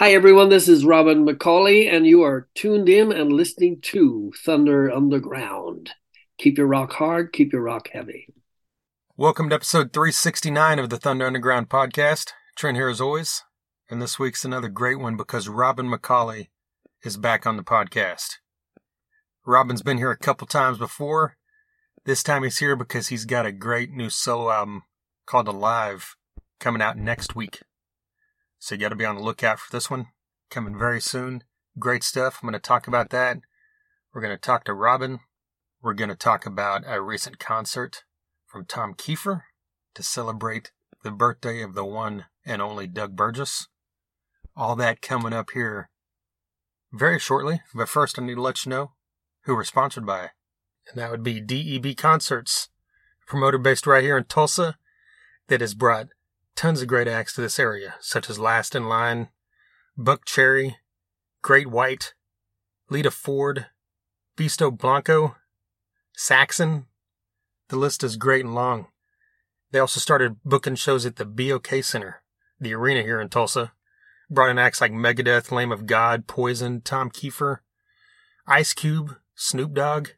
Hi, everyone. This is Robin McAuley, and you are tuned in and listening to Thunder Underground. Keep your rock hard, keep your rock heavy. Welcome to episode 369 of the Thunder Underground podcast. Trent here as always, and this week's another great one because Robin McAuley is back on the podcast. Robin's been here a couple times before. This time he's here because he's got a great new solo album called Alive coming out next week. So you got to be on the lookout for this one coming very soon. Great stuff. I'm going to talk about that. We're going to talk to Robin. We're going to talk about a recent concert from Tom Keifer to celebrate the birthday of the one and only Doug Burgess. All that coming up here very shortly. But first, I need to let you know who we're sponsored by. And that would be DEB Concerts, promoter based right here in Tulsa that has brought tons of great acts to this area, such as Last in Line, Buck Cherry, Great White, Lita Ford, Beasto Blanco, Saxon. The list is great and long. They also started booking shows at the BOK Center, the arena here in Tulsa. Brought in acts like Megadeth, Lamb of God, Poison, Tom Keifer, Ice Cube, Snoop Dogg,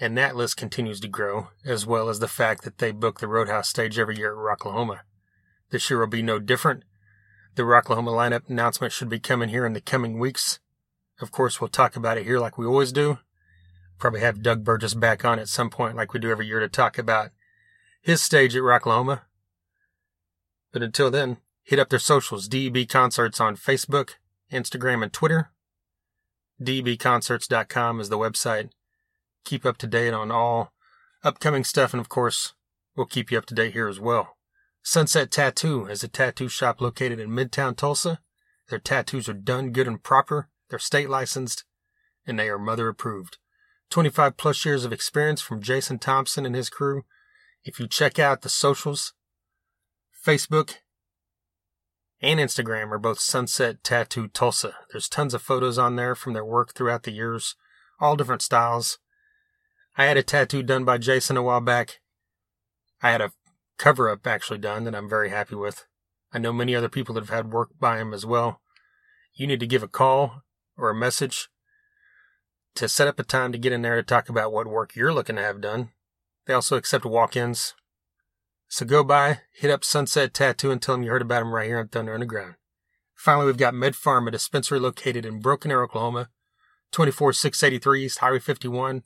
and that list continues to grow, as well as the fact that they book the Roadhouse stage every year at Rocklahoma. This year will be no different. The Rocklahoma lineup announcement should be coming here in the coming weeks. Of course, we'll talk about it here like we always do. Probably have Doug Burgess back on at some point like we do every year to talk about his stage at Rocklahoma. But until then, hit up their socials, DEB Concerts on Facebook, Instagram, and Twitter. DEBconcerts.com is the website. Keep up to date on all upcoming stuff, and of course, we'll keep you up to date here as well. Sunset Tattoo is a tattoo shop located in Midtown Tulsa. Their tattoos are done good and proper, they're state licensed, and they are mother approved. 25 plus years of experience from Jason Thompson and his crew. If you check out the socials, Facebook and Instagram are both Sunset Tattoo Tulsa. There's tons of photos on there from their work throughout the years, all different styles. I had a tattoo done by Jason a while back. I had a cover up actually done that I'm very happy with. I know many other people that have had work by him as well. You need to give a call or a message to set up a time to get in there to talk about what work you're looking to have done. They also accept walk ins. So go by, hit up Sunset Tattoo and tell them you heard about them right here on Thunder Underground. Finally, we've got Med Pharm, a dispensary located in Broken Arrow, Oklahoma, 24683 East Highway 51.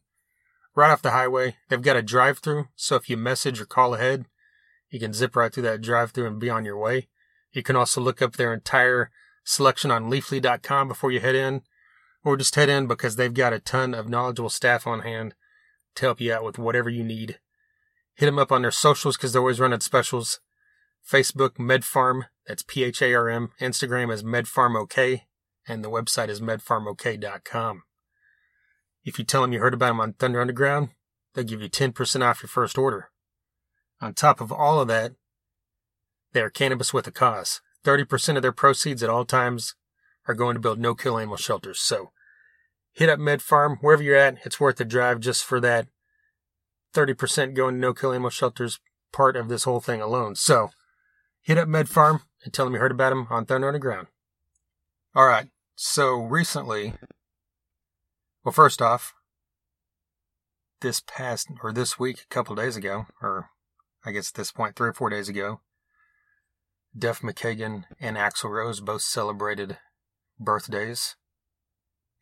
Right off the highway, they've got a drive through, so if you message or call ahead, you can zip right through that drive through and be on your way. You can also look up their entire selection on leafly.com before you head in, or just head in because they've got a ton of knowledgeable staff on hand to help you out with whatever you need. Hit them up on their socials because they're always running specials. Facebook, MedPharm, that's P H A R M. Instagram is MedPharmOK, and the website is medpharmok.com. If you tell them you heard about them on Thunder Underground, they'll give you 10% off your first order. On top of all of that, they are cannabis with a cause. 30% of their proceeds at all times are going to build no kill animal shelters. So hit up Med Pharm, wherever you're at. It's worth the drive just for that 30% going to no kill animal shelters part of this whole thing alone. So hit up Med Pharm and tell them you heard about them on Thunder Underground. All right. So recently, well, first off, this past or this week, a couple days ago, or I guess at this point, three or four days ago, Duff McKagan and Axl Rose both celebrated birthdays.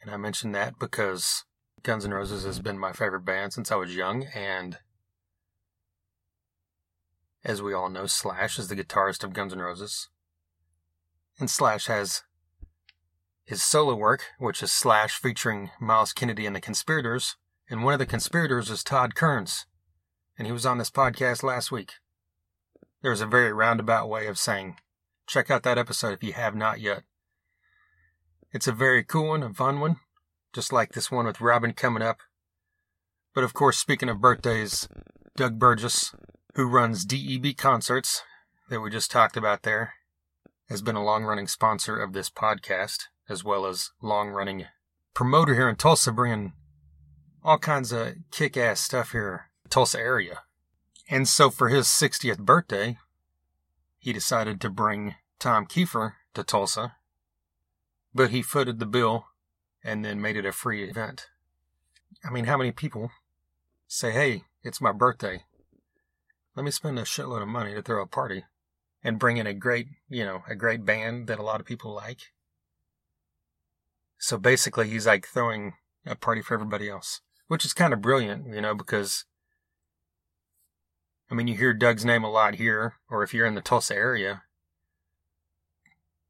And I mention that because Guns N' Roses has been my favorite band since I was young, and as we all know, Slash is the guitarist of Guns N' Roses. And Slash has his solo work, which is Slash featuring Myles Kennedy and the Conspirators, and one of the conspirators is Todd Kerns and he was on this podcast last week. There's a very roundabout way of saying, check out that episode if you have not yet. It's a very cool one, a fun one, just like this one with Robin coming up. But of course, speaking of birthdays, Doug Burgess, who runs DEB Concerts, that we just talked about there, has been a long running sponsor of this podcast, as well as long running promoter here in Tulsa, bringing all kinds of kick ass stuff here Tulsa area. And so for his 60th birthday, he decided to bring Tom Keifer to Tulsa but he footed the bill and then made it a free event. I mean, how many people say, hey, it's my birthday. Let me spend a shitload of money to throw a party and bring in a great, you know, a great band that a lot of people like. So basically, he's like throwing a party for everybody else, which is kind of brilliant, you know, because I mean, you hear Doug's name a lot here, or if you're in the Tulsa area.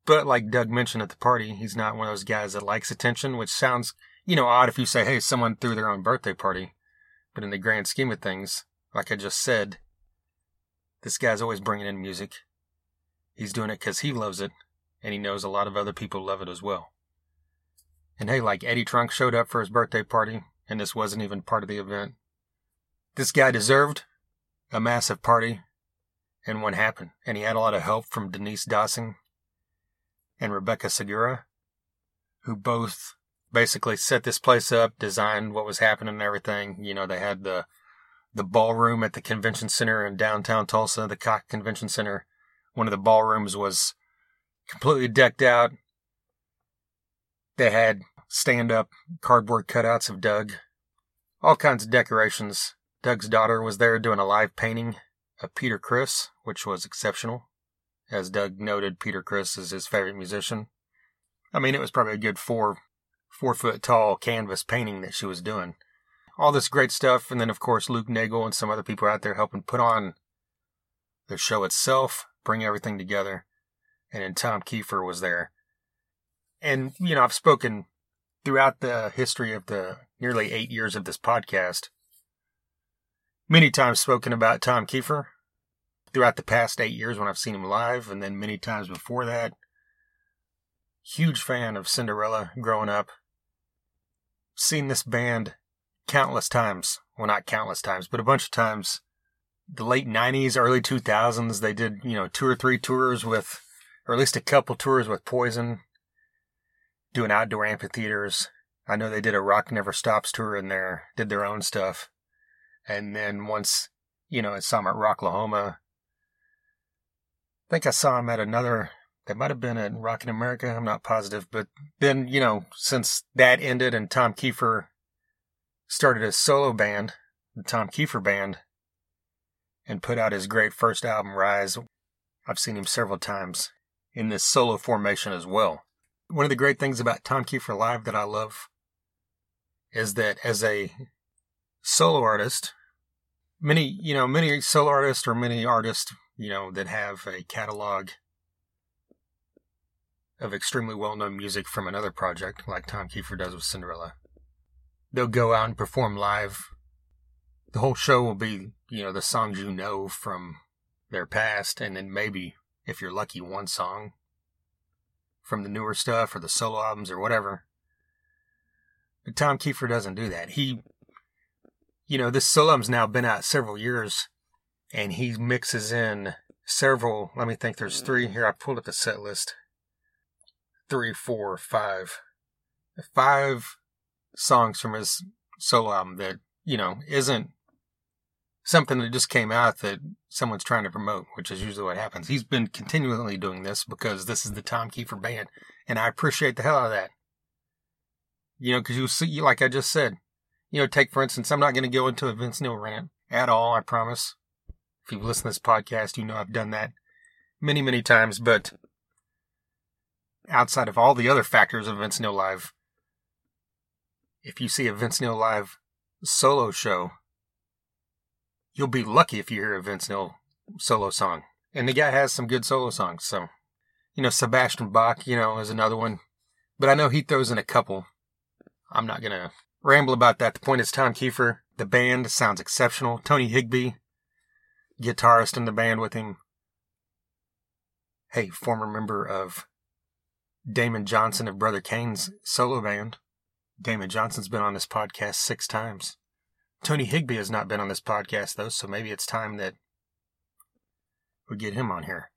But like Doug mentioned at the party, he's not one of those guys that likes attention, which sounds, you know, odd if you say, hey, someone threw their own birthday party. But in the grand scheme of things, like I just said, this guy's always bringing in music. He's doing it because he loves it, and he knows a lot of other people love it as well. And hey, like Eddie Trunk showed up for his birthday party, and this wasn't even part of the event. This guy deserved a massive party, and one happened. And he had a lot of help from Denise Dawson and Rebecca Segura, who both basically set this place up, designed what was happening and everything. You know, they had the the ballroom at the convention center in downtown Tulsa, the Cox Convention Center. One of the ballrooms was completely decked out. They had stand up cardboard cutouts of Doug, all kinds of decorations. Doug's daughter was there doing a live painting of Peter Criss, which was exceptional. As Doug noted, Peter Criss is his favorite musician. I mean, it was probably a good four four foot tall canvas painting that she was doing. All this great stuff, and then of course Luke Nagel and some other people out there helping put on the show itself, bring everything together. And then Tom Keifer was there. And, you know, I've spoken throughout the history of the nearly eight years of this podcast, many times spoken about Tom Keifer throughout the past eight years when I've seen him live, and then many times before that. Huge fan of Cinderella growing up seen this band countless times. Well, not countless times, but a bunch of times. The late 90s, early 2000s, they did, you know, two or three tours with, or at least a couple tours with Poison, doing outdoor amphitheaters. I know they did a Rock Never Stops tour in there, did their own stuff. And then once, you know, I saw them at Rocklahoma. I think I saw him at another that might have been at Rockin' America. I'm not positive. But then, you know, since that ended and Tom Keifer started a solo band, the Tom Keifer Band, and put out his great first album, Rise, I've seen him several times in this solo formation as well. One of the great things about Tom Keifer Live that I love is that as a solo artist, many, you know, many solo artists or many artists, you know, that have a catalog of extremely well known music from another project, like Tom Keifer does with Cinderella. They'll go out and perform live. The whole show will be, you know, the songs you know from their past, and then maybe, if you're lucky, one song from the newer stuff or the solo albums or whatever. But Tom Keifer doesn't do that. He, you know, this solo album's now been out several years, and he mixes in several. Let me think. There's three here. I pulled up the set list three, four, five, five songs from his solo album that, you know, isn't something that just came out that someone's trying to promote, which is usually what happens. He's been continually doing this because this is the Tom Keifer band, and I appreciate the hell out of that. You know, because you see, like I just said, you know, take for instance, I'm not going to go into a Vince Neil rant at all, I promise. If you've listened to this podcast, you know I've done that many, many times, but outside of all the other factors of Vince Neil Live, if you see a Vince Neil Live solo show, you'll be lucky if you hear a Vince Neil solo song. And the guy has some good solo songs, so you know, Sebastian Bach, you know, is another one. But I know he throws in a couple. I'm not gonna ramble about that. The point is Tom Keifer, the band sounds exceptional. Tony Higbee, guitarist in the band with him. Hey, former member of Damon Johnson of Brother Cane's solo band. Damon Johnson's been on this podcast six times. Tony Higbee has not been on this podcast though, so maybe it's time that we get him on here.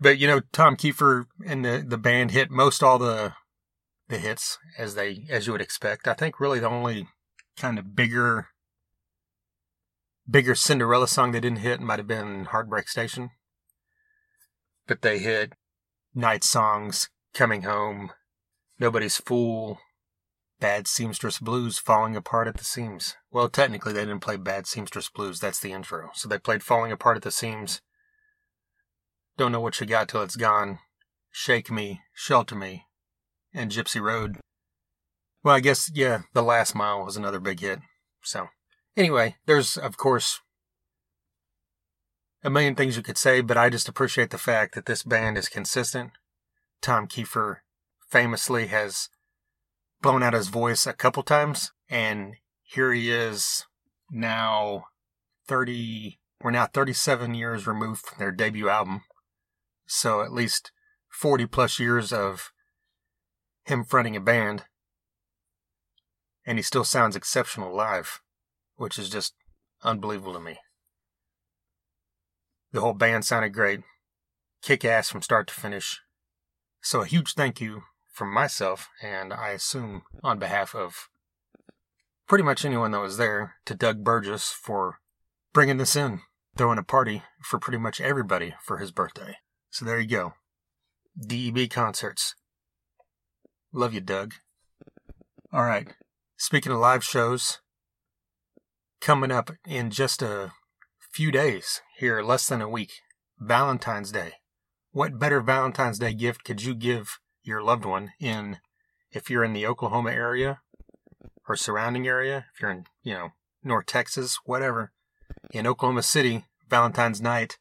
But you know, Tom Keifer and the, the band hit most all the the hits as they as you would expect. I think really the only kind of bigger bigger Cinderella song they didn't hit might have been Heartbreak Station. But they hit Night Songs, Coming Home, Nobody's Fool, Bad Seamstress Blues, Falling Apart at the Seams. Well, technically, they didn't play Bad Seamstress Blues. That's the intro. So they played Falling Apart at the Seams. Don't Know What You Got Till It's Gone, Shake Me, Shelter Me, and Gypsy Road. Well, I guess, yeah, The Last Mile was another big hit. So, anyway, there's, of course, a million things you could say, but I just appreciate the fact that this band is consistent. Tom Keifer famously has blown out his voice a couple times, and here he is now 30, we're now 37 years removed from their debut album. So at least 40 plus years of him fronting a band. And he still sounds exceptional live, which is just unbelievable to me. The whole band sounded great, kick ass from start to finish. So a huge thank you from myself, and I assume on behalf of pretty much anyone that was there, to Doug Burgess for bringing this in, throwing a party for pretty much everybody for his birthday. So there you go. DEB concerts. Love you, Doug. All right. Speaking of live shows, coming up in just a few days, here less than a week, Valentine's Day. What better Valentine's Day gift could you give your loved one in if you're in the Oklahoma area or surrounding area, if you're in, you know, North Texas, whatever, in Oklahoma City, Valentine's night,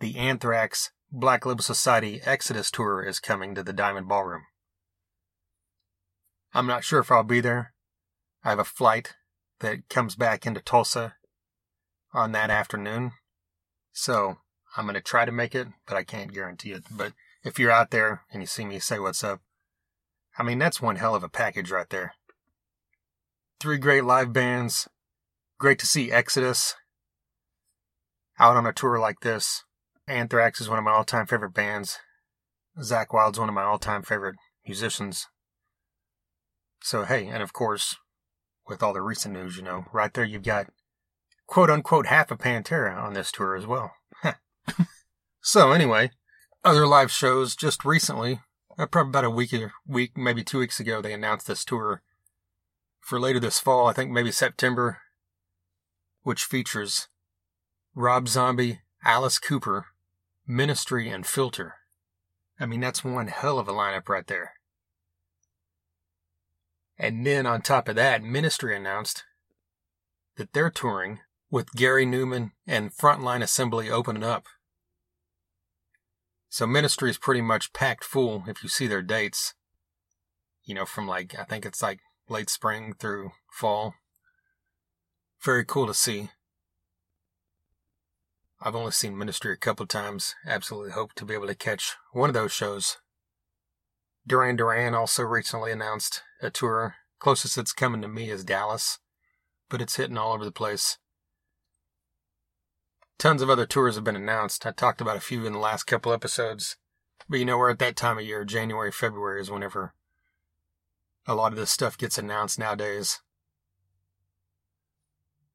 the Anthrax Black Label Society Exodus Tour is coming to the Diamond Ballroom. I'm not sure if I'll be there. I have a flight that comes back into Tulsa on that afternoon. So I'm going to try to make it, but I can't guarantee it. But if you're out there and you see me, say what's up. I mean, that's one hell of a package right there. Three great live bands. Great to see Exodus out on a tour like this. Anthrax is one of my all time favorite bands. Zakk Wylde's one of my all time favorite musicians. So, hey, and of course, with all the recent news, you know, right there you've got quote unquote half a Pantera on this tour as well. so anyway, other live shows just recently, uh, probably about a week week, maybe two weeks ago, they announced this tour for later this fall. I think maybe September, which features Rob Zombie, Alice Cooper, Ministry, and Filter. I mean, that's one hell of a lineup right there. And then on top of that, Ministry announced that they're touring with Gary Numan and Frontline Assembly opening up. So Ministry is pretty much packed full if you see their dates. You know, from like, I think it's like late spring through fall. Very cool to see. I've only seen Ministry a couple times. Absolutely hope to be able to catch one of those shows. Duran Duran also recently announced a tour. Closest it's coming to me is Dallas, but it's hitting all over the place. Tons of other tours have been announced. I talked about a few in the last couple episodes. But you know, we're at that time of year. January, February is whenever a lot of this stuff gets announced nowadays.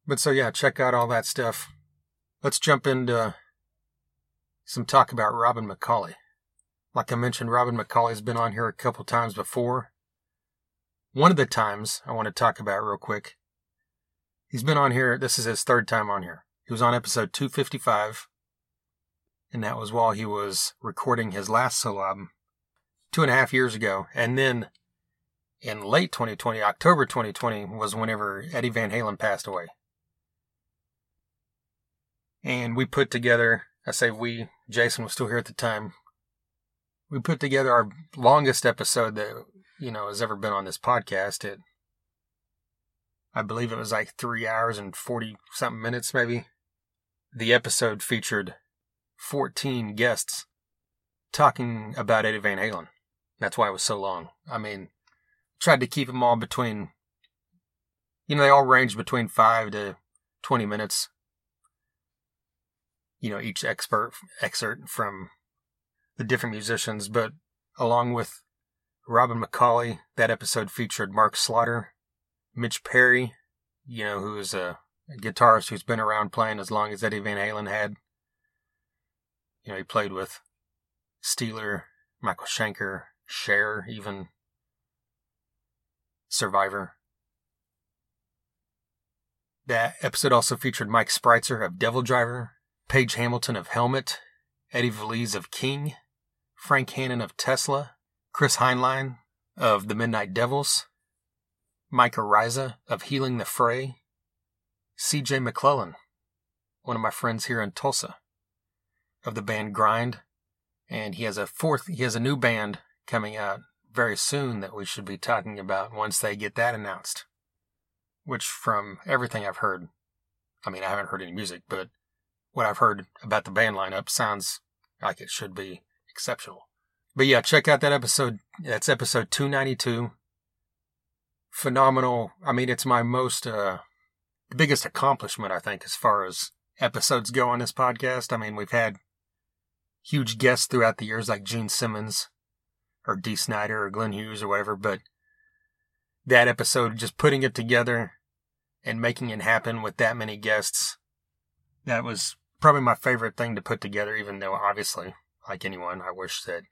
But so, yeah, check out all that stuff. Let's jump into some talk about Robin McAuley. Like I mentioned, Robin McAuley's been on here a couple times before. One of the times I want to talk about real quick. He's been on here. This is his third time on here. He was on episode 255, and that was while he was recording his last solo album two and a half years ago. And then in late 2020, October 2020, was whenever Eddie Van Halen passed away. And we put together, I say we, Jason was still here at the time. We put together our longest episode that, you know, has ever been on this podcast. It, I believe it was like three hours and 40 something minutes, maybe. The episode featured 14 guests talking about Eddie Van Halen. That's why it was so long. I mean, tried to keep them all between, you know, they all range between 5 to 20 minutes. You know, each expert excerpt from the different musicians, but along with Robin McAuley, that episode featured Mark Slaughter, Mitch Perry, you know, who is a guitarist who's been around playing as long as Eddie Van Halen had. You know, he played with Steeler, Michael Schenker, Cher, even Survivor. That episode also featured Mike Spreitzer of Devil Driver, Page Hamilton of Helmet, Eddie Veliz of King, Frank Hannon of Tesla, Chris Heinlein of The Midnight Devils, Mike Ariza of Healing the Fray, CJ McClellan, one of my friends here in Tulsa, of the band Grind, and he has a fourth, he has a new band coming out very soon that we should be talking about once they get that announced. Which, from everything I've heard, I mean, I haven't heard any music, but what I've heard about the band lineup sounds like it should be exceptional. But yeah, check out that episode. That's episode 292. Phenomenal. I mean, it's my most, uh, the biggest accomplishment, I think, as far as episodes go on this podcast. I mean, we've had huge guests throughout the years like Gene Simmons or Dee Snider or Glenn Hughes or whatever, but that episode, just putting it together and making it happen with that many guests, that was probably my favorite thing to put together, even though obviously, like anyone, I wish that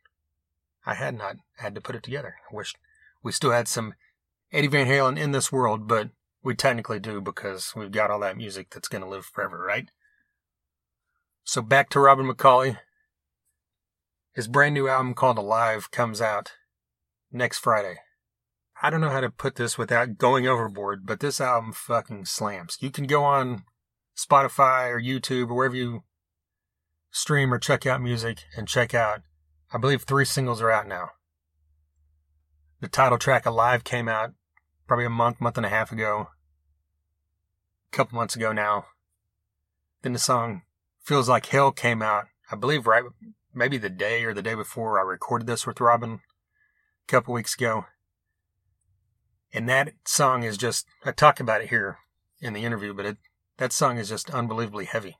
I had not had to put it together. I wish we still had some Eddie Van Halen in this world, but we technically do because we've got all that music that's going to live forever, right? So back to Robin McAuley. His brand new album called Alive comes out next Friday. I don't know how to put this without going overboard, but this album fucking slams. You can go on Spotify or YouTube or wherever you stream or check out music and check out, I believe three singles are out now. The title track Alive came out probably a month, month and a half ago. A couple months ago now. Then the song Feels Like Hell came out, I believe right maybe the day or the day before I recorded this with Robin a couple weeks ago. And that song is just, I talk about it here in the interview, but it, that song is just unbelievably heavy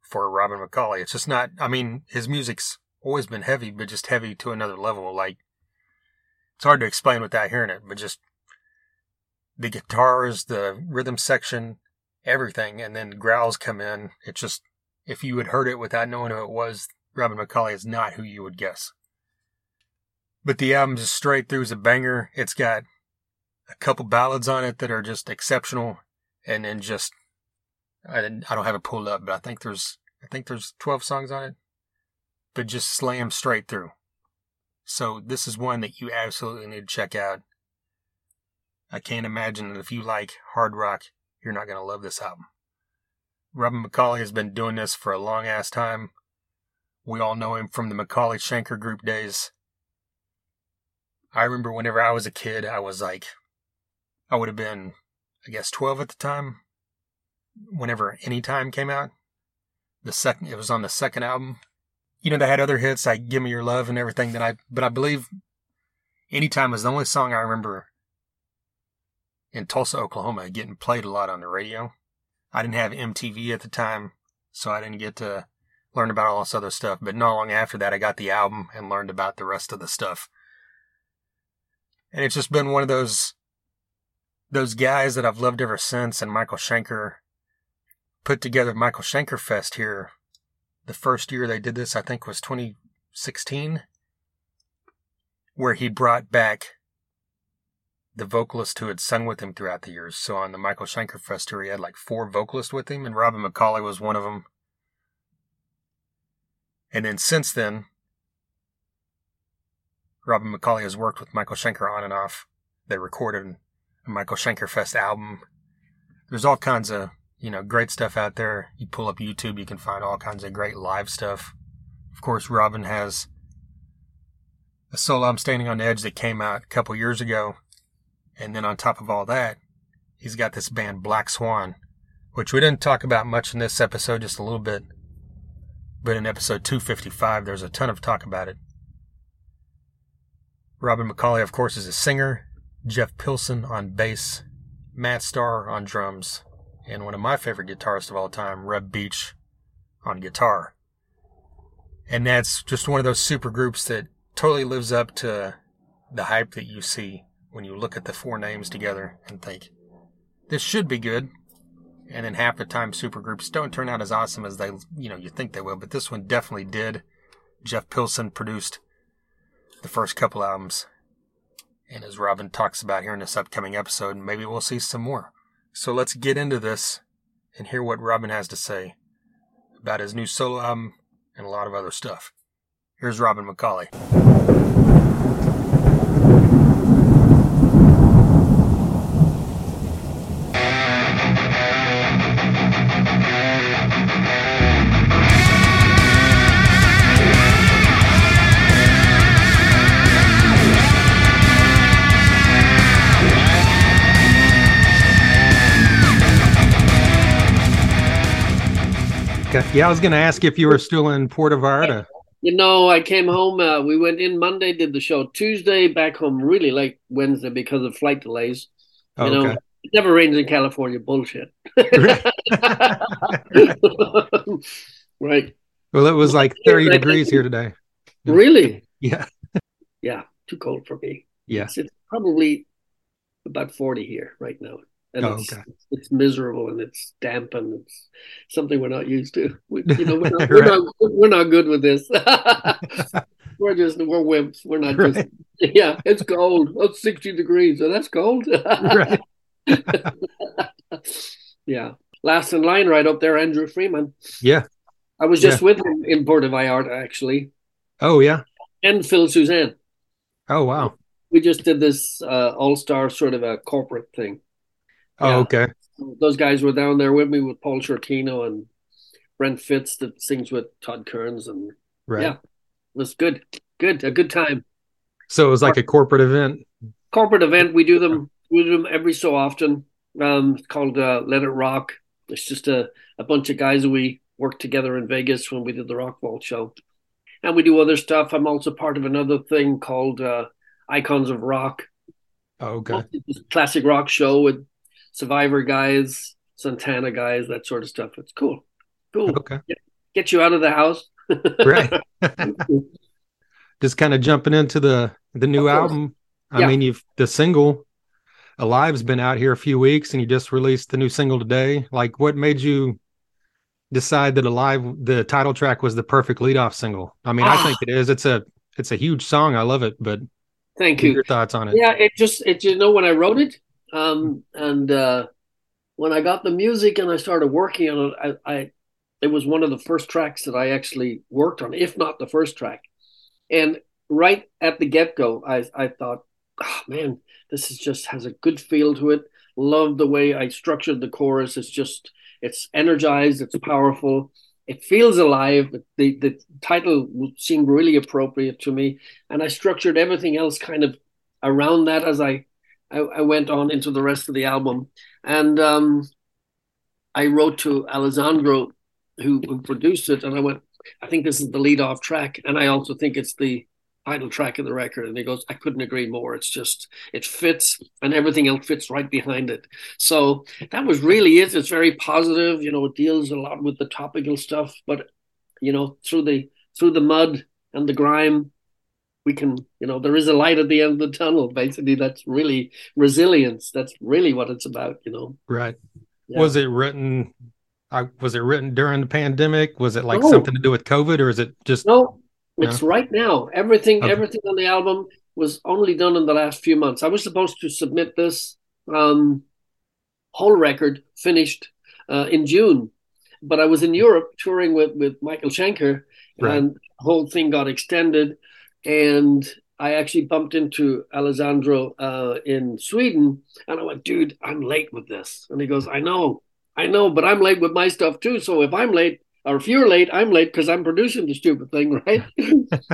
for Robin McAuley. It's just not, I mean, his music's always been heavy, but just heavy to another level. Like, it's hard to explain without hearing it, but just the guitars, the rhythm section, everything, and then growls come in. It's just, if you had heard it without knowing who it was, Robin McAuley is not who you would guess. But the album just straight through is a banger. It's got a couple ballads on it that are just exceptional, and then just I I don't have it pulled up, but I think there's I think there's 12 songs on it, but just slam straight through. So this is one that you absolutely need to check out. I can't imagine that if you like hard rock, you're not going to love this album. Robin McAuley has been doing this for a long ass time. We all know him from the McAuley Schenker group days. I remember whenever I was a kid, I was like, I would have been, I guess, 12 at the time. Whenever Anytime came out, the second, it was on the second album. You know, they had other hits like Give Me Your Love and everything that I, but I believe Anytime was the only song I remember in Tulsa, Oklahoma, getting played a lot on the radio. I didn't have MTV at the time, so I didn't get to learn about all this other stuff. But not long after that, I got the album and learned about the rest of the stuff. And it's just been one of those those guys that I've loved ever since. And Michael Schenker put together Michael Schenker Fest here. The first year they did this, I think, was 2016, where he brought back the vocalist who had sung with him throughout the years. So on the Michael Schenker Fest tour, he had like four vocalists with him, and Robin McAuley was one of them. And then since then, Robin McAuley has worked with Michael Schenker on and off. They recorded a Michael Schenker Fest album. There's all kinds of, you know, great stuff out there. You pull up YouTube, you can find all kinds of great live stuff. Of course, Robin has a solo I'm Standing on the Edge that came out a couple years ago. And then on top of all that, he's got this band Black Swan, which we didn't talk about much in this episode, just a little bit. But in episode 255, there's a ton of talk about it. Robin McAuley, of course, is a singer. Jeff Pilson on bass. Matt Starr on drums. And one of my favorite guitarists of all time, Reb Beach, on guitar. And that's just one of those super groups that totally lives up to the hype that you see when you look at the four names together and think, this should be good and then half the time supergroups don't turn out as awesome as they you know you think they will but this one definitely did jeff pilson produced the first couple albums. And as Robin talks about here in this upcoming episode, maybe we'll see some more. So let's get into this and hear what Robin has to say about his new solo album and a lot of other stuff. Here's Robin McAuley. Yeah, I was going to ask if you were still in Puerto Vallarta. You know, I came home. Uh, we went in Monday, did the show Tuesday, back home really late Wednesday because of flight delays. You know, it never rains in California. Bullshit. right. Well, it was like 30 degrees here today. Really? Yeah. Yeah. Too cold for me. Yeah. It's, it's probably about 40 here right now and oh, it's, okay. it's miserable and it's damp and it's something we're not used to. We, you know, we're not, we're, not, we're not good with this. we're just we're wimps. We're not just yeah. It's cold. Oh, it's sixty degrees. So that's cold. yeah. Last in line, right up there, Andrew Freeman. Yeah. I was just yeah. with him in Puerto Vallarta actually. Oh yeah. And Phil Soussan. Oh wow. We just did this uh, all star sort of a corporate thing. Oh, yeah. okay. Those guys were down there with me with Paul Shortino and Brent Fitz that sings with Todd Kerns and right. yeah, it was good. Good, a good time. So it was like a corporate event. Corporate event. We do them. We do them every so often. Um, it's called uh, Let It Rock. It's just a, a bunch of guys we worked together in Vegas when we did the Rock Vault show, and we do other stuff. I'm also part of another thing called uh, Icons of Rock. Oh, okay. Classic rock show with Survivor guys, Santana guys, that sort of stuff. It's cool. Cool. Okay. Get, get you out of the house. right. Just kind of jumping into the the new album. I yeah. mean, you've the single Alive's been out here a few weeks and you just released the new single today. Like what made you decide that Alive the title track was the perfect leadoff single? I mean, ah. I think it is. It's a it's a huge song. I love it, but Thank you. Your thoughts on it? Yeah, it just it you know when I wrote it, um, and uh, when I got the music and I started working on it, I, I, it was one of the first tracks that I actually worked on, if not the first track. And right at the get go, I, I thought, oh, man, this is just has a good feel to it. Love the way I structured the chorus. It's just it's energized. It's powerful. It feels alive. The the title seemed really appropriate to me, and I structured everything else kind of around that as I I, I went on into the rest of the album, and um, I wrote to Alessandro, who, who produced it, and I went, I think this is the lead off track, and I also think it's the title track of the record. And he goes, I couldn't agree more. It's just, it fits and everything else fits right behind it. So that was really it. It's very positive. You know, it deals a lot with the topical stuff, but, you know, through the, through the mud and the grime, we can, you know, there is a light at the end of the tunnel. Basically, that's really resilience. That's really what it's about, you know. Right. Yeah. Was it written? I was it written during the pandemic? Was it like no. something to do with COVID, or is it just? No, it's no? right now. Everything, okay. everything on the album was only done in the last few months. I was supposed to submit this um, whole record finished uh, in June, but I was in Europe touring with with Michael Schenker, right. and the whole thing got extended and I actually bumped into Alessandro uh, in Sweden, and I went, "Dude, I'm late with this." And he goes, "I know, I know, but I'm late with my stuff too. So if I'm late, or if you're late, I'm late because I'm producing the stupid thing, right?"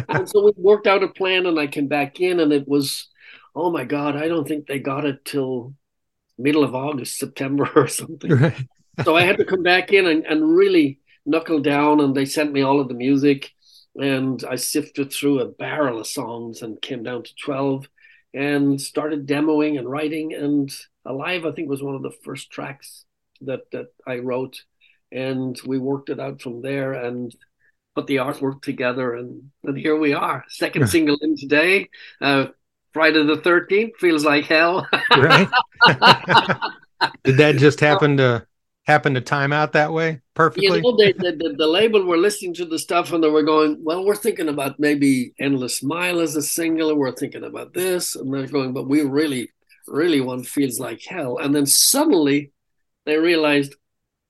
and so we worked out a plan, and I came back in, and it was, oh my god, I don't think they got it till middle of August, September, or something. Right. so I had to come back in and, and really knuckle down, and they sent me all of the music and I sifted through a barrel of songs and came down to 12 and started demoing and writing. And Alive, I think, was one of the first tracks that, that I wrote. And we worked it out from there and put the artwork together. And, and here we are, second single in today. Uh, Friday the 13th feels like hell. right. Did that just happen to happened to time out that way perfectly. You know, they, the, the, the label were listening to the stuff and they were going, well, we're thinking about maybe Endless Mile as a single. We're thinking about this. And they're going, but we really, really want Feels Like Hell. And then suddenly they realized,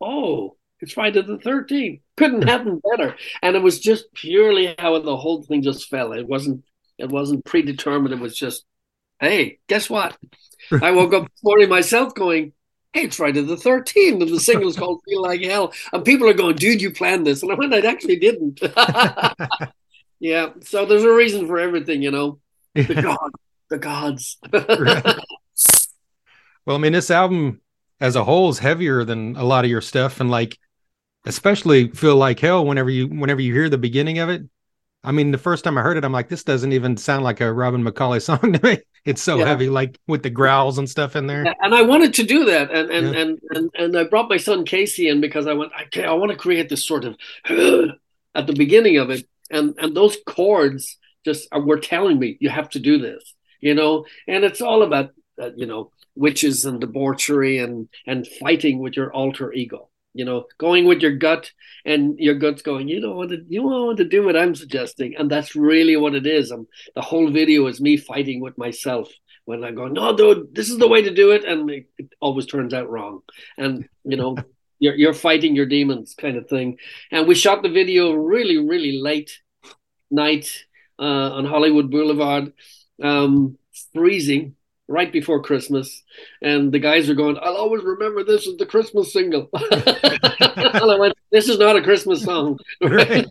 oh, it's Friday the 13th. Couldn't happen better. And it was just purely how the whole thing just fell. It wasn't, it wasn't predetermined. It was just, hey, guess what? I woke up this morning myself going, it's Friday the 13th, and the single's called Feel Like Hell. And people are going, dude, you planned this. And I went, I actually didn't. yeah. So there's a reason for everything, you know. The God, the gods. well, I mean, this album as a whole is heavier than a lot of your stuff. And like, especially Feel Like Hell whenever you whenever you hear the beginning of it. I mean, the first time I heard it, I'm like, this doesn't even sound like a Robin McAuley song to me. It's so yeah. heavy, like with the growls and stuff in there. And I wanted to do that, and and yeah. and, and and I brought my son Casey in because I went, okay, I want to create this sort of at the beginning of it, and and those chords just are, were telling me you have to do this, you know, and it's all about uh, you know witches and debauchery and and fighting with your alter ego you know, going with your gut and your gut's going, you don't want to, you don't want to do what I'm suggesting. And that's really what it is. I'm, the whole video is me fighting with myself when I go, no, dude, this is the way to do it. And it, it always turns out wrong. And, you know, you're, you're fighting your demons kind of thing. And we shot the video really, really late night uh, on Hollywood Boulevard, um, freezing right before Christmas, and the guys are going, "I'll always remember this as the Christmas single." I went, "This is not a Christmas song." Right?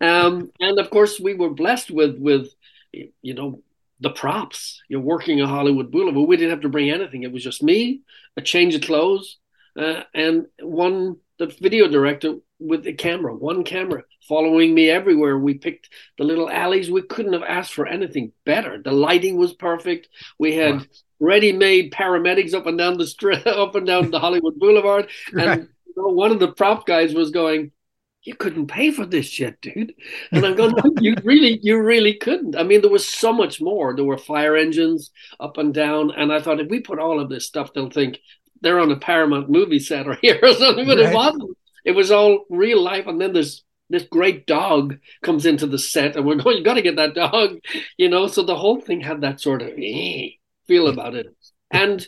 um, and of course, we were blessed with with you know the props. You're working a Hollywood Boulevard. We didn't have to bring anything. It was just me, a change of clothes, uh, and one the video director with the camera, one camera following me everywhere. We picked the little alleys. We couldn't have asked for anything better. The lighting was perfect. We had wow. ready-made paramedics up and down the street, up and down the Hollywood Boulevard. Right. And you know, one of the prop guys was going, "You couldn't pay for this shit, dude." And I'm going, "You really, you really couldn't." I mean, there was so much more. There were fire engines up and down, and I thought if we put all of this stuff, they'll think they're on a Paramount movie set or here or something, but right. it wasn't. It was all real life. And then this this great dog comes into the set, and we're going, you got to get that dog, you know. So the whole thing had that sort of eh, feel about it, and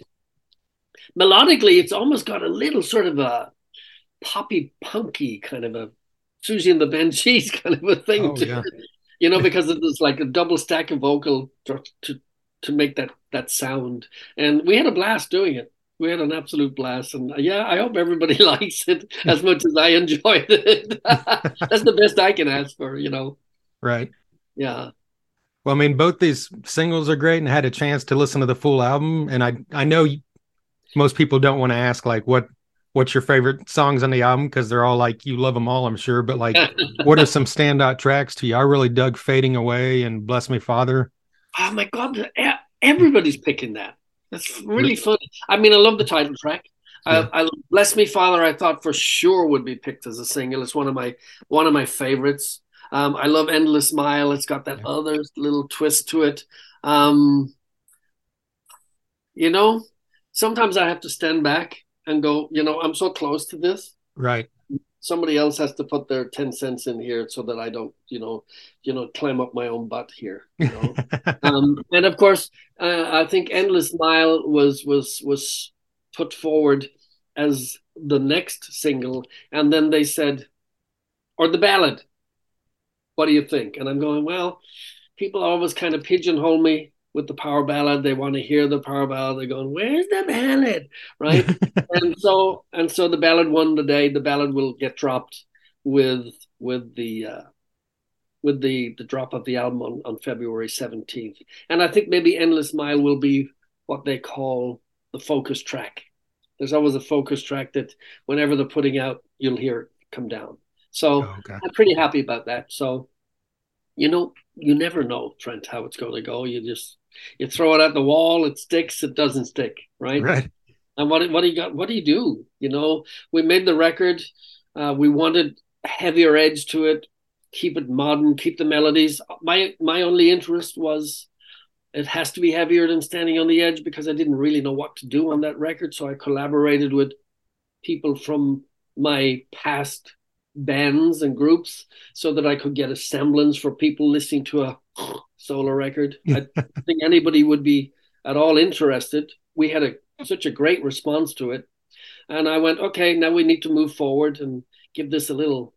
melodically, it's almost got a little sort of a poppy punky kind of a Siouxsie and the Banshees kind of a thing oh, yeah. you know, because it was like a double stack of vocal to, to to make that that sound, and we had a blast doing it we had an absolute blast and uh, yeah i hope everybody likes it as much as i enjoyed it. That's the best i can ask for you know. Right. Yeah. Well i mean both these singles are great and I had a chance to listen to the full album and i i know most people don't want to ask like what what's your favorite songs on the album because they're all like you love them all i'm sure but like what are some standout tracks to you? I really dug fading away and bless me father. Oh my god everybody's picking that that's really funny. I mean, I love the title track. Yeah. I, I, bless me, Father. I thought for sure would be picked as a single. It's one of my one of my favorites. Um, I love Endless Mile. It's got that yeah. other little twist to it. Um, you know, sometimes I have to stand back and go. You know, I'm so close to this. Right somebody else has to put their 10 cents in here so that I don't, you know, you know, climb up my own butt here. You know? um, and of course, uh, I think Endless Mile was was was put forward as the next single, and then they said, or the ballad. What do you think? And I'm going, well, people always kind of pigeonhole me with the power ballad. They want to hear the power ballad. They're going, "Where's the ballad?" Right? and so and so the ballad won the day. The ballad will get dropped with with the uh, with the the drop of the album on, on February seventeenth. And I think maybe "Endless Mile" will be what they call the focus track. There's always a focus track that whenever they're putting out, you'll hear it come down. So oh, okay. I'm pretty happy about that. So, you know, you never know, Trent, how it's going to go. You just you throw it at the wall, it sticks, it doesn't stick, right? Right. And what what do you got? What do you do? You know, we made the record. Uh, we wanted heavier edge to it, keep it modern, keep the melodies. My my only interest was it has to be heavier than Standing on the Edge because I didn't really know what to do on that record. So I collaborated with people from my past bands and groups so that I could get a semblance for people listening to a solo record. I think anybody would be at all interested. We had a such a great response to it. And I went, okay, now we need to move forward and give this a little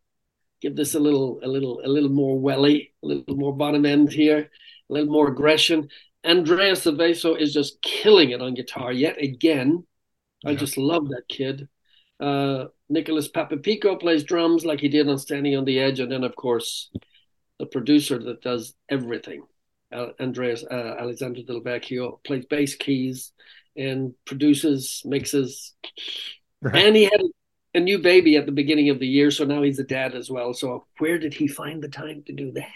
give this a little a little a little more welly, a little more bottom end here, a little more aggression. Andreas Seveso is just killing it on guitar yet again. I just love that kid. Uh, Nicholas Papapicco plays drums like he did on Standing on the Edge, and then of course the producer that does everything, Andreas uh, Alessandro Del Vecchio, plays bass keys and produces, mixes, right. and he had a new baby at the beginning of the year, so now he's a dad as well. So where did he find the time to do that?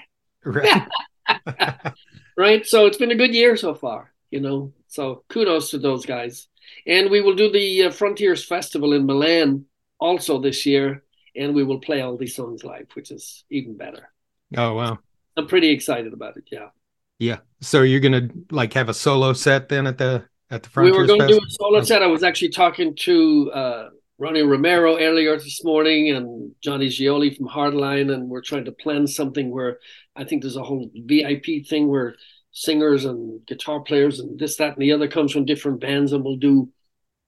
Right. right. So it's been a good year so far, you know. So kudos to those guys. And we will do the uh, Frontiers Festival in Milan also this year, and we will play all these songs live, which is even better. Oh wow! I'm pretty excited about it. Yeah. Yeah. So you're gonna like have a solo set then at the at the Frontiers. We were going to do a solo set. I was actually talking to uh, Ronnie Romero earlier this morning and Johnny Gioeli from Hardline, and we're trying to plan something where I think there's a whole VIP thing where singers and guitar players and this, that, and the other comes from different bands, and we'll do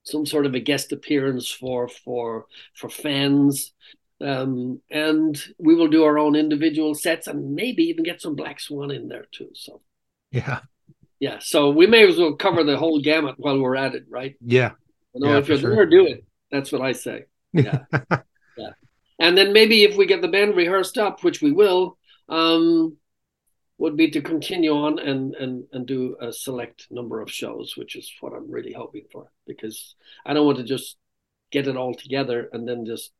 some sort of a guest appearance for for for fans. Um, and we will do our own individual sets and maybe even get some Black Swan in there too. So, yeah, yeah. So we may as well cover the whole gamut while we're at it, right? Yeah. You know, yeah, if you're sure. there, do it. That's what I say. Yeah, yeah. And then maybe if we get the band rehearsed up, which we will, um, would be to continue on and and and do a select number of shows, which is what I'm really hoping for because I don't want to just get it all together and then just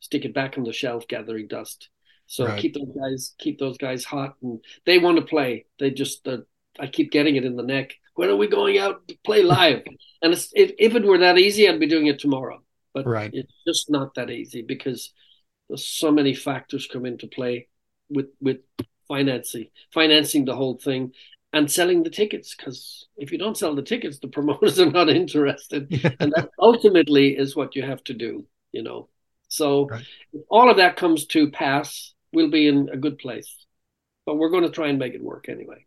stick it back on the shelf gathering dust. So right. keep those guys keep those guys hot and they want to play. They just uh, I keep getting it in the neck. When are we going out to play live? and if if it were that easy, I'd be doing it tomorrow. But right. it's just not that easy because there's so many factors come into play with with financing, financing the whole thing, and selling the tickets. Because if you don't sell the tickets, the promoters are not interested, and that ultimately is what you have to do. You know, so right. if all of that comes to pass, we'll be in a good place. But we're going to try and make it work anyway.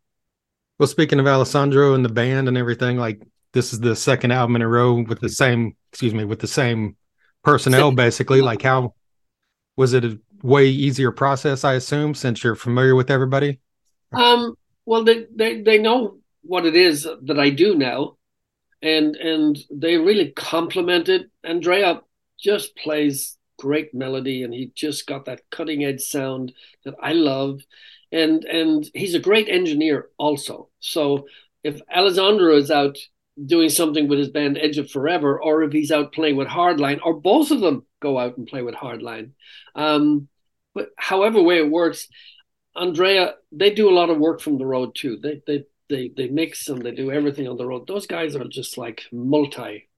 Well, speaking of Alessandro and the band and everything, like this is the second album in a row with the same, excuse me, with the same personnel, basically. Like, how was it a way easier process, I assume, since you're familiar with everybody? Um, well, they, they, they know what it is that I do now, and and they really complimented. Andrea just plays great melody, and he just got that cutting edge sound that I love, and and he's a great engineer also. So if Alessandro is out doing something with his band Edge of Forever, or if he's out playing with Hardline, or both of them go out and play with Hardline. Um, but however way it works, Andrea, they do a lot of work from the road too. They they they they mix and they do everything on the road. Those guys are just like multi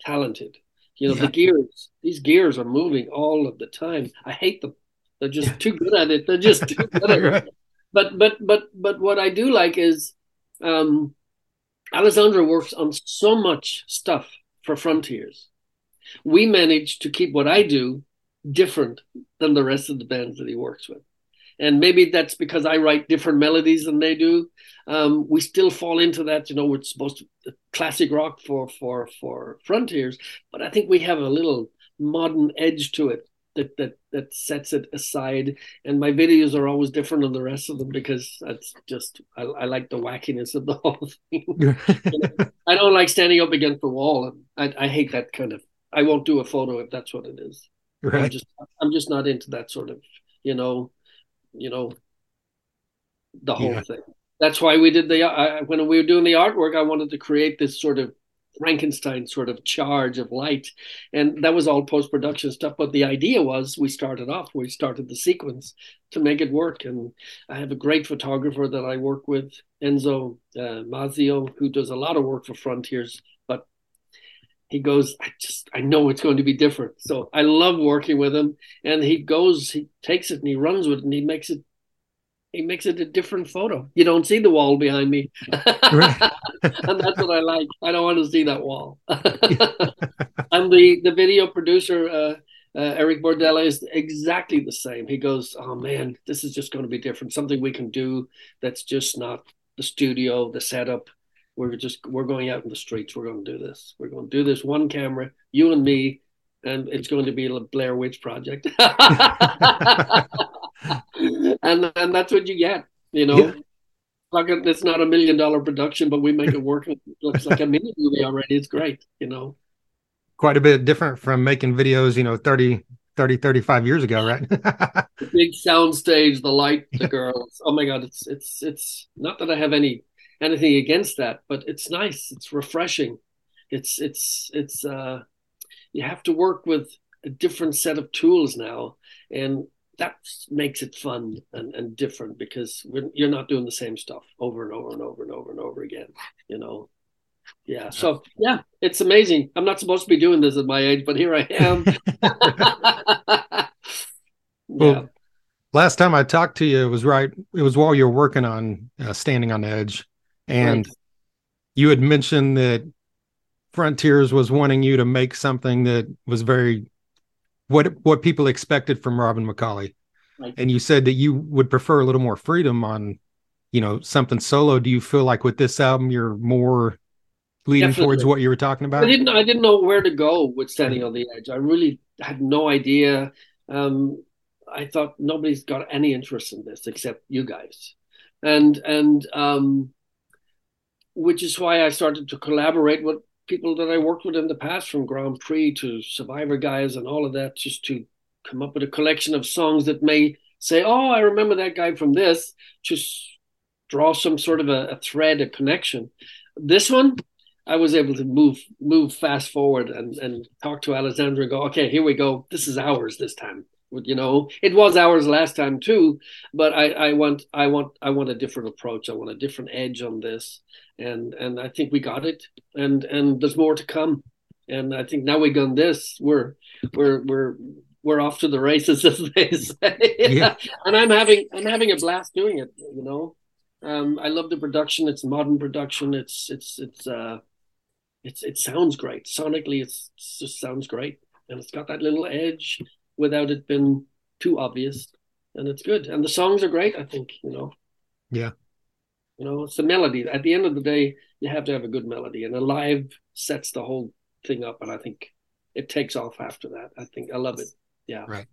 talented. You know, yeah. the gears, these gears are moving all of the time. I hate them. They're just too good at it. They're just too good at it. But but but but what I do like is um Alessandro works on so much stuff for Frontiers. We manage to keep what I do different than the rest of the bands that he works with. And maybe that's because I write different melodies than they do. Um, we still fall into that, you know, we're supposed to classic rock for for for frontiers, but I think we have a little modern edge to it that that that sets it aside. And my videos are always different than the rest of them because that's just I, I like the wackiness of the whole thing. I don't like standing up against the wall. I, I hate that kind of. I won't do a photo if that's what it is. Right. I'm just I'm just not into that sort of you know, you know, the whole yeah. thing. That's why we did the uh, when we were doing the artwork. I wanted to create this sort of Frankenstein sort of charge of light, and that was all post production stuff. But the idea was we started off, we started the sequence to make it work, and I have a great photographer that I work with, Enzo uh, Mazio, who does a lot of work for Frontiers he goes, I just, I know it's going to be different. So I love working with him. And he goes, he takes it and he runs with it and he makes it he makes it a different photo. You don't see the wall behind me, and that's what I like. I don't want to see that wall. and the the video producer. Uh, uh, Eric Bordella is exactly the same. He goes, "Oh man, this is just going to be different. Something we can do that's just not the studio, the setup. We're just we're going out in the streets. We're going to do this. We're going to do this one camera, you and me, and it's going to be a Blair Witch project. and and that's what you get, you know. Yeah. Like it's not a million dollar production, but we make it work. It looks like a mini movie already. It's great, you know. Quite a bit different from making videos, you know, 30, 30 35 years ago, right? the big sound stage, the light, the girls. Oh my god, it's it's it's not that I have any anything against that, but it's nice. It's refreshing. It's it's it's uh you have to work with a different set of tools now and that makes it fun and, and different because you're not doing the same stuff over and over and over and over and over again you know yeah so yeah it's amazing i'm not supposed to be doing this at my age but here i am yeah. well last time i talked to you it was right it was while you were working on uh, standing on edge and right. you had mentioned that frontiers was wanting you to make something that was very what what people expected from Robin McAuley. Right. And you said that you would prefer a little more freedom on, you know, something solo. Do you feel like with this album you're more leaning Definitely. towards what you were talking about? I didn't I didn't know where to go with standing on the edge. I really had no idea. Um, I thought nobody's got any interest in this except you guys. And and um, which is why I started to collaborate with people that I worked with in the past, from Grand Prix to Survivor guys and all of that, just to come up with a collection of songs that may say, "Oh, I remember that guy from this." Just draw some sort of a, a thread, a connection. This one, I was able to move move fast forward and and talk to Alessandro. and go, "Okay, here we go. This is ours this time." You know it was ours last time too but I, I want i want i want a different approach. I want a different edge on this. And and i think we got it. And and there's more to come. And i think now we've done this we're we're we're we're off to the races as they say. Yeah. and i'm having i'm having a blast doing it you know. Um i love the production. It's modern production. It's it's it's uh it's it sounds great. Sonically it's, it just sounds great. And it's got that little edge without it being too obvious. And it's good. And the songs are great, I think, you know. Yeah. You know, it's the melody. At the end of the day, you have to have a good melody. And a live sets the whole thing up. And I think it takes off after that. I think I love it. Yeah. Right.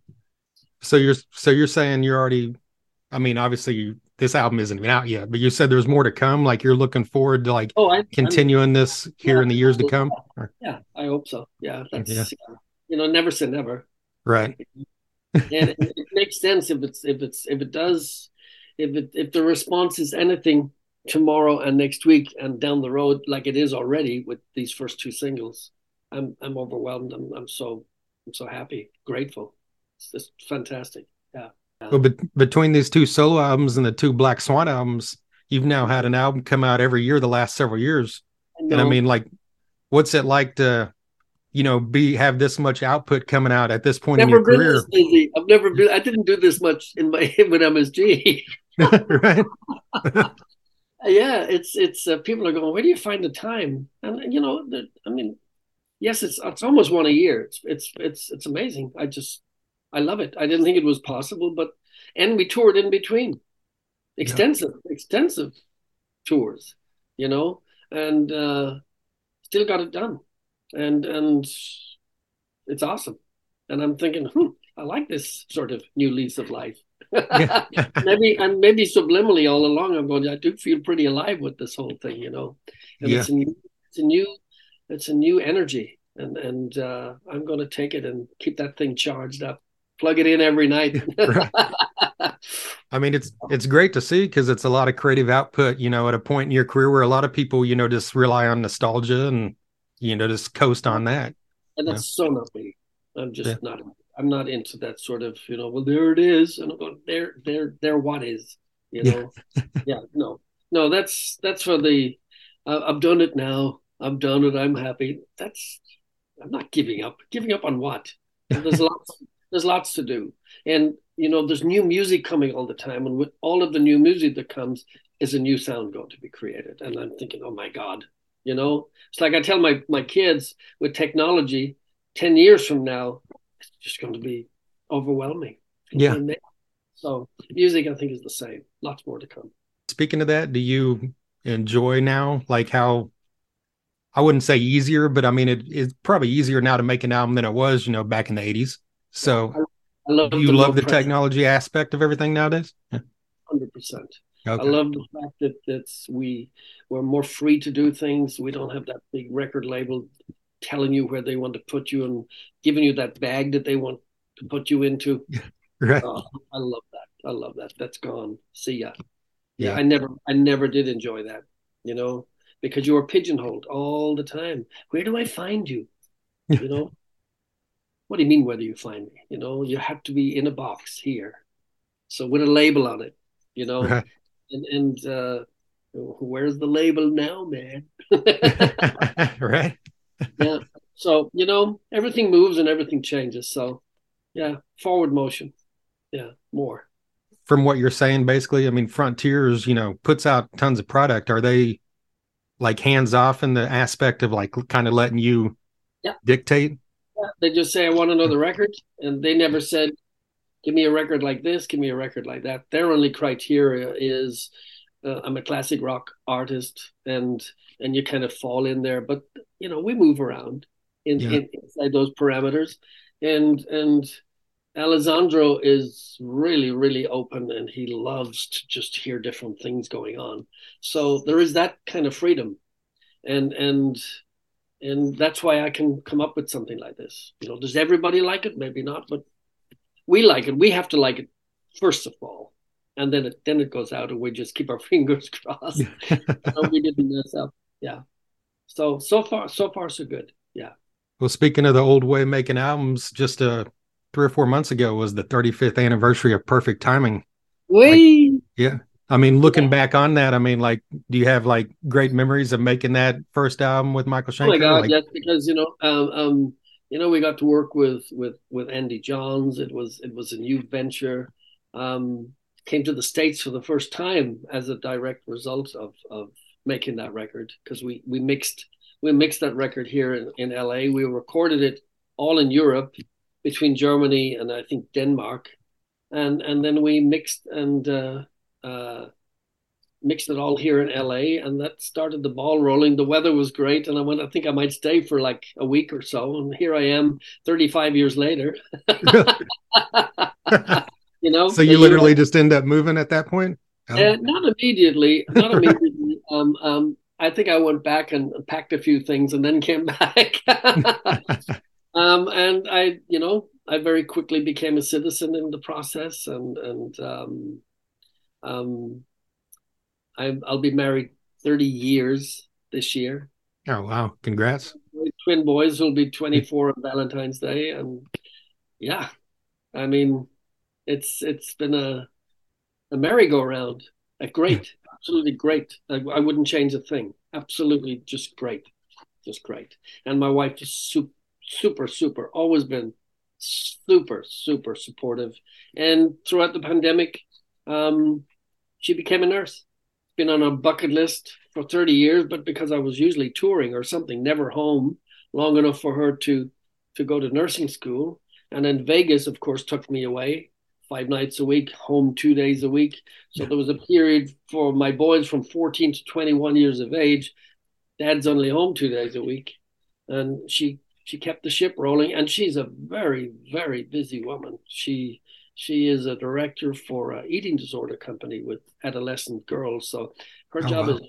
So you're so you're saying you're already I mean, obviously you, this album isn't even out yet, but you said there's more to come. Like you're looking forward to like oh, I, continuing I'm, this here yeah, in the years to come. Yeah, I hope so. Yeah, that's yeah. you know, never say never. Right. and it, it, makes sense if it's if it's if it does if it if the response is anything tomorrow and next week and down the road like it is already with these first two singles. I'm I'm overwhelmed. I'm I'm so I'm so happy, grateful. It's just fantastic. Yeah. Well, but between these two solo albums and the two Black Swan albums, you've now had an album come out every year the last several years. I and I mean, like, what's it like to you know be have this much output coming out at this point never in your career. busy. i've never been i didn't do this much in my with msg right. Yeah it's it's uh, people are going where do you find the time? And you know the, i mean yes it's it's almost one a year. It's it's it's it's amazing. I just i love it. I didn't think it was possible but and we toured in between. Extensive yeah. extensive tours you know and uh still got it done and and it's awesome. And I'm thinking, hmm, I like this sort of new lease of life. maybe and maybe subliminally all along, I'm going. I do feel pretty alive with this whole thing, you know. And yeah. it's a new, it's a new, it's a new energy, and and uh, I'm going to take it and keep that thing charged up. Plug it in every night. I mean, it's it's great to see because it's a lot of creative output. You know, at a point in your career where a lot of people, you know, just rely on nostalgia and you know just coast on that. And that's so not me. I'm just yeah. not i'm not into that sort of you know well there it is. And i'm going there there there what is you know? Yeah, yeah no no that's that's for the uh, i've done it now. I've done it. I'm happy. That's i'm not giving up. Giving up on what? There's lots there's lots to do. And you know, there's new music coming all the time, and with all of the new music that comes, is a new sound going to be created. And I'm thinking, oh my God, you know, it's like I tell my my kids with technology, ten years from now, it's just going to be overwhelming. Yeah. So music, I think, is the same. Lots more to come. Speaking of that, do you enjoy now, like how I wouldn't say easier, but I mean it, it's probably easier now to make an album than it was, you know, back in the eighties. So I, I love do you love the pressure. technology aspect of everything nowadays? Hundred percent. Okay. I love the fact that that's we we're more free to do things. We don't have that big record label telling you where they want to put you and giving you that bag that they want to put you into. right. Uh, I love that. I love that. That's gone. See ya. Yeah. yeah. I never I never did enjoy that, you know, because you were pigeonholed all the time. Where do I find you? You know? what do you mean where do you find me? You know, you have to be in a box here. So with a label on it, you know. Right and and uh, where's the label now, man? right. yeah. So you know, everything moves and everything changes. So yeah, forward motion. Yeah, more. From what you're saying, basically, I mean, Frontiers, you know, puts out tons of product. Are they like hands off in the aspect of like kind of letting you yeah. dictate? Yeah, they just say, I want another record. And they never said, give me a record like this, give me a record like that. Their only criteria is uh, I'm a classic rock artist, and and you kind of fall in there. But you know, we move around in, yeah. in inside those parameters, and and Alessandro is really really open, and he loves to just hear different things going on. So there is that kind of freedom, and and and that's why I can come up with something like this. You know, does everybody like it? Maybe not, but we like it. We have to like it first of all, and then it then it goes out, and we just keep our fingers crossed. so we didn't mess up. Yeah. So so far so far so good. Yeah. Well, speaking of the old way of making albums, just uh three or four months ago was the 35th anniversary of Perfect Timing. We like, yeah. I mean, looking yeah. back on that, I mean, like, do you have like great memories of making that first album with Michael Schenker? Oh my God, like, yes, because you know, um, um, you know, we got to work with with with Andy Johns. It was it was a new venture. Um, came to the states for the first time as a direct result of of making that record because we we mixed we mixed that record here in, in LA. We recorded it all in Europe between Germany and I think Denmark, and and then we mixed and uh, uh, mixed it all here in LA, and that started the ball rolling. The weather was great, and I went. I think I might stay for like a week or so, and here I am, 35 years later. you know, so you literally just end up moving at that point. Oh. Uh, not immediately. Not immediately. um, um, I think I went back and packed a few things and then came back. um, and I, you know, I very quickly became a citizen in the process, and and um, um, I, will be married 30 years this year. Oh, wow. Congrats. Twin boys will be 24 on Valentine's Day. And yeah, I mean, it's it's been a, a merry-go-round. A great, absolutely great. I, I wouldn't change a thing. Absolutely just great. Just great. And my wife is super, super, super, always been super, super supportive. And throughout the pandemic, um, she became a nurse been on a bucket list for 30 years, but because I was usually touring or something, never home long enough for her to to go to nursing school. And then Vegas, of course, took me away five nights a week, home two days a week. So there was a period for my boys from 14 to 21 years of age. Dad's only home two days a week. And she she kept the ship rolling and she's a very, very busy woman. She she is a director for an eating disorder company with adolescent girls. So her oh, job wow. is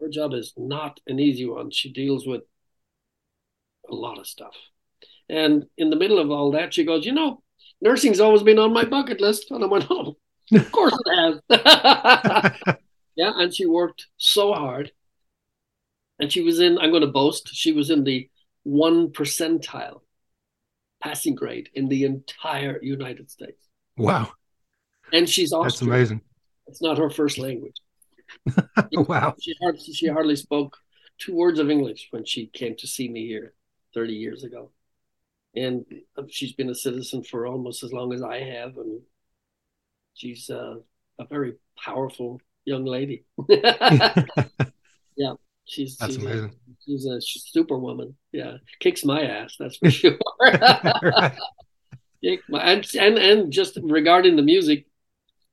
her job is not an easy one. She deals with a lot of stuff. And in the middle of all that, she goes, you know, nursing's always been on my bucket list. And I went, oh, of course it has. yeah, and she worked so hard. And she was in, I'm going to boast, she was in the one percentile passing grade in the entire United States. Wow. And she's Austrian. That's amazing. It's not her first language. wow. She hardly, she hardly spoke two words of English when she came to see me here 30 years ago. And she's been a citizen for almost as long as I have. And she's uh, a very powerful young lady. yeah, she's that's she's amazing. A, she's a superwoman. Yeah, kicks my ass. That's for sure. right. and and and just regarding the music,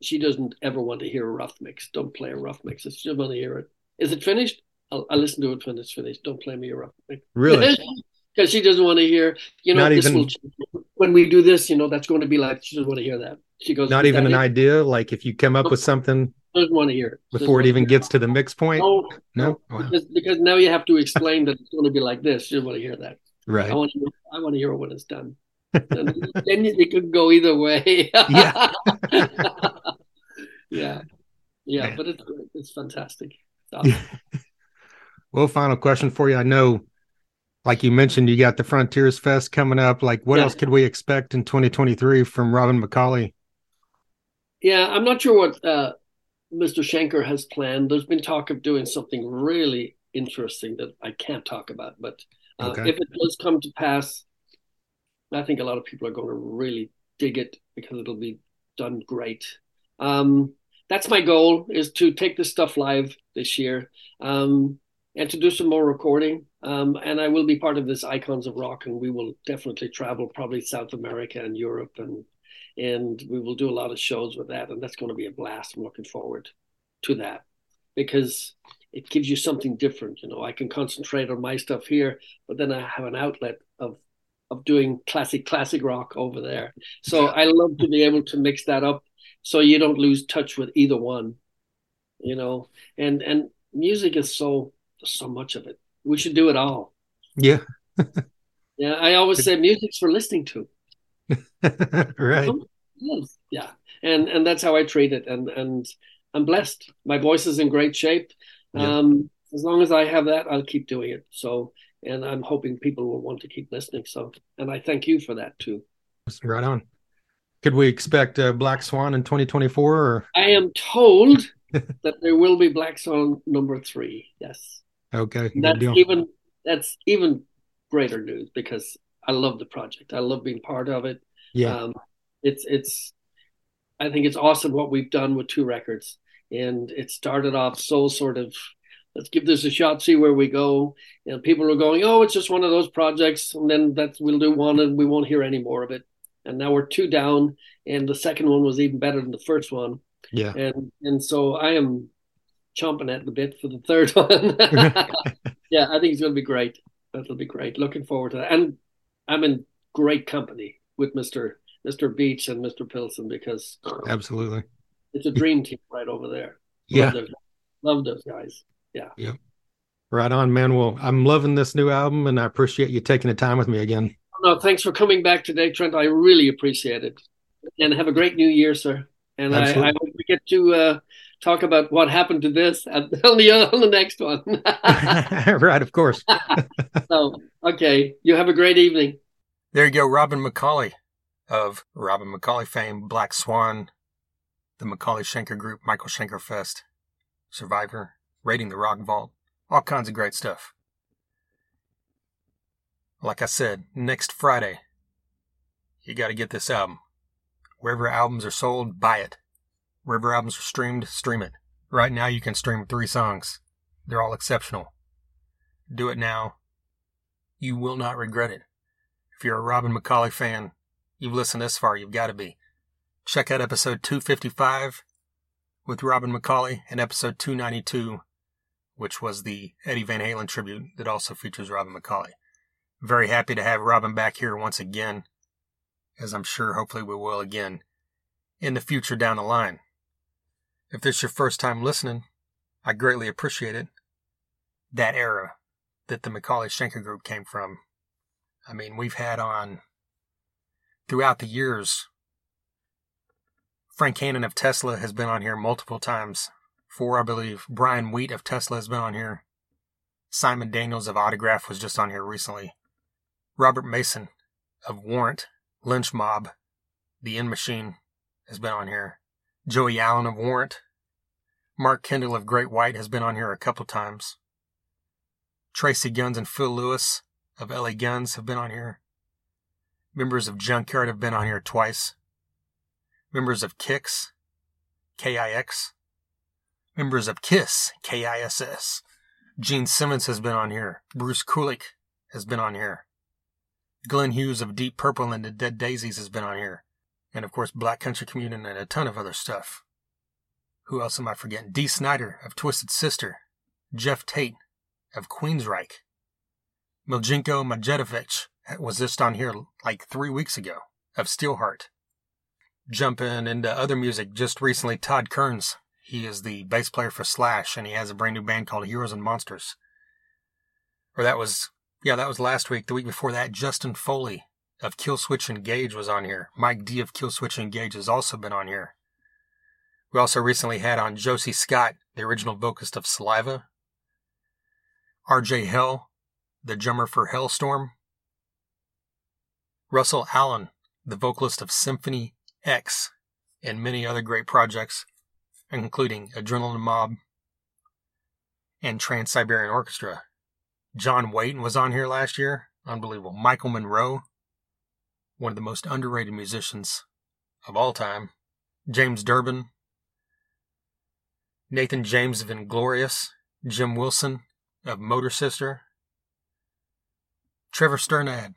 she doesn't ever want to hear a rough mix. Don't play a rough mix. She just want to hear it. Is it finished? I'll, I'll, listen to it when it's finished. Don't play me a rough mix. Really? Because she doesn't want to hear. You know, Not this even- will, when we do this, you know, that's going to be like she doesn't want to hear that. She goes. Not even an it?" idea. Like if you come up with something Doesn't want to hear it. Before it even gets to the mix point. No, No? no, Wow. because, because now you have to explain that it's going to be like this. She doesn't want to hear that. Right. I want to. I want to hear it when it's done. Then it could go either way. Yeah. yeah, yeah, Man. but it's it's fantastic. So, Yeah. Well, final question for you. I know, like you mentioned, you got the Frontiers Fest coming up. Like, what Yeah. else could we expect in 2023 from Robin McAuley? yeah, I'm not sure what uh, Mr. Schenker has planned. There's been talk of doing something really interesting that I can't talk about, but uh, Okay. if it does come to pass, I think a lot of people are going to really dig it because it'll be done great. Um, that's my goal is to take this stuff live this year um, and to do some more recording. Um, and I will be part of this Icons of Rock, and we will definitely travel probably South America and Europe, and and we will do a lot of shows with that, and that's going to be a blast. I'm looking forward to that because it gives you something different. You know, I can concentrate on my stuff here, but then I have an outlet of doing classic classic rock over there. So I love to be able to mix that up so you don't lose touch with either one. You know, and and music is so so much of it. We should do it all. Yeah. Yeah, I always say music's for listening to. right. Yeah, and and that's how I treat it, and and I'm blessed. My voice is in great shape. Yeah. Um, as long as I have that, I'll keep doing it. So, and I'm hoping people will want to keep listening. So, and I thank you for that too. Right on. Could we expect uh, Black Swan in 2024 or I am told that there will be Black Swan number three. Yes, okay, that's deal. even that's even greater news because I love the project. I love being part of it. Yeah. Um, it's it's I think it's awesome what we've done with two records, and it started off so sort of let's give this a shot, see where we go. And people are going, oh, it's just one of those projects, and then that's we'll do one, and we won't hear any more of it. And now we're two down, and the second one was even better than the first one, yeah. and and so I am chomping at the bit for the third one. yeah, I think it's going to be great. That'll be great. Looking forward to that, and I'm in great company with Mister Mister Beach and Mister Pilson because Absolutely. it's a dream team right over there. Yeah. Love those, love those guys. Right on, man. Well, I'm loving this new album and I appreciate you taking the time with me again. No, thanks for coming back today, Trent. I really appreciate it. And have a great new year, sir. And I, I hope we get to uh, talk about what happened to this at, on, the, on the next one. right, of course. so, okay. You have a great evening. There you go, Robin McAuley of Robin McAuley fame, Black Swan, the McAuley Schenker Group, Michael Schenker Fest, Survivor, Raiding the Rock Vault, all kinds of great stuff. Like I said, next Friday, you got to get this album. Wherever albums are sold, buy it. Wherever albums are streamed, stream it. Right now, you can stream three songs. They're all exceptional. Do it now. You will not regret it. If you're a Robin McAuley fan, you've listened this far, you've got to be. Check out episode 255 with Robin McAuley and episode 292, which was the Eddie Van Halen tribute that also features Robin McAuley. Very happy to have Robin back here once again, as I'm sure hopefully we will again in the future down the line. If this is your first time listening, I greatly appreciate it. That era that the McAuley Schenker group came from. I mean, we've had on throughout the years. Frank Hannon of Tesla has been on here multiple times. Four, I believe. Brian Wheat of Tesla has been on here. Simon Daniels of Autograph was just on here recently. Robert Mason of Warrant, Lynch Mob, The End Machine has been on here. Joey Allen of Warrant. Mark Kendall of Great White has been on here a couple times. Tracii Guns and Phil Lewis of LA Guns have been on here. Members of Junkyard have been on here twice. Members of Kix K-I-X. Members of KISS, K-I-S-S. Gene Simmons has been on here. Bruce Kulick has been on here. Glenn Hughes of Deep Purple and the Dead Daisies has been on here. And of course, Black Country Communion and a ton of other stuff. Who else am I forgetting? Dee Snider of Twisted Sister. Geoff Tate of Queensryche. Miljenko Matijevic was just on here like three weeks ago of Steelheart. Jumping into other music, just recently, Todd Kerns. He is the bass player for Slash, and he has a brand new band called Heroes and Monsters. Or that was, yeah, that was last week. The week before that, Justin Foley of Killswitch Engage was on here. Mike D of Killswitch Engage has also been on here. We also recently had on Josie Scott, the original vocalist of Saliva. RJ Hell, the drummer for Hellstorm, Russell Allen, the vocalist of Symphony X, and many other great projects, including Adrenaline Mob and Trans Siberian Orchestra. John Wayton was on here last year. Unbelievable. Michael Monroe, one of the most underrated musicians of all time. James Durbin, Nathan James of Inglorious, Jim Wilson of Motor Sister, Trevor Strnad,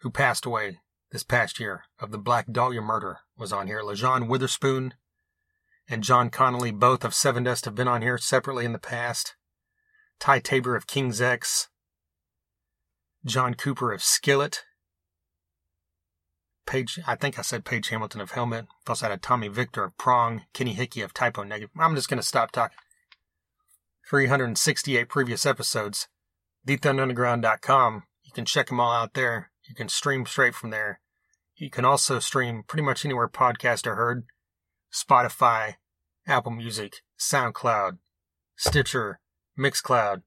who passed away this past year of the Black Dahlia murder, was on here. Lajon Witherspoon and John Connolly, both of Sevendust, have been on here separately in the past. Ty Tabor of King's X, John Cooper of Skillet, Page, I think I said Page Hamilton of Helmet. We also had a Tommy Victor of Prong, Kenny Hickey of Type O Negative. I'm just going to stop talking. 368 previous episodes. TheThunderUnderground.com. You can check them all out there. You can stream straight from there. You can also stream pretty much anywhere podcasts are heard. Spotify, Apple Music, SoundCloud, Stitcher, Mixcloud,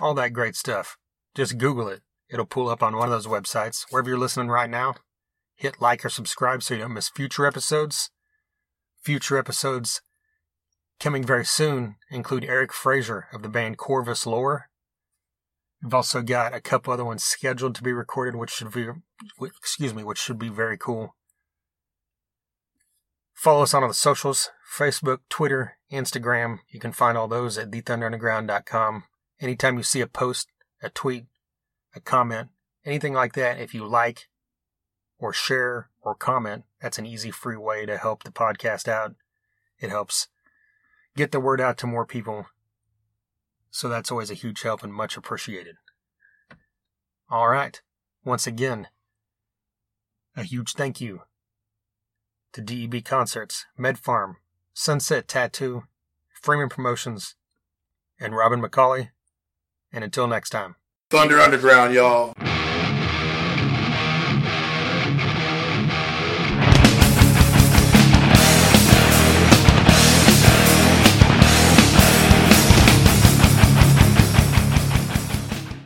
all that great stuff. Just Google it. It'll pull up on one of those websites. Wherever you're listening right now, hit like or subscribe so you don't miss future episodes. Future episodes coming very soon include Eric Fraser of the band Corvus Lore. We've also got a couple other ones scheduled to be recorded, which should be, excuse me, which should be very cool. Follow us on all the socials Facebook, Twitter, Instagram. You can find all those at thethunderunderground.com. Anytime you see a post, a tweet, a comment, anything like that, if you like or share or comment, that's an easy, free way to help the podcast out. It helps get the word out to more people. So that's always a huge help and much appreciated. All right. Once again, a huge thank you to DEB Concerts, Med Pharm, Sunset Tattoo, Freeman Promotions, and Robin McAuley. And until next time. Thunder Underground, y'all.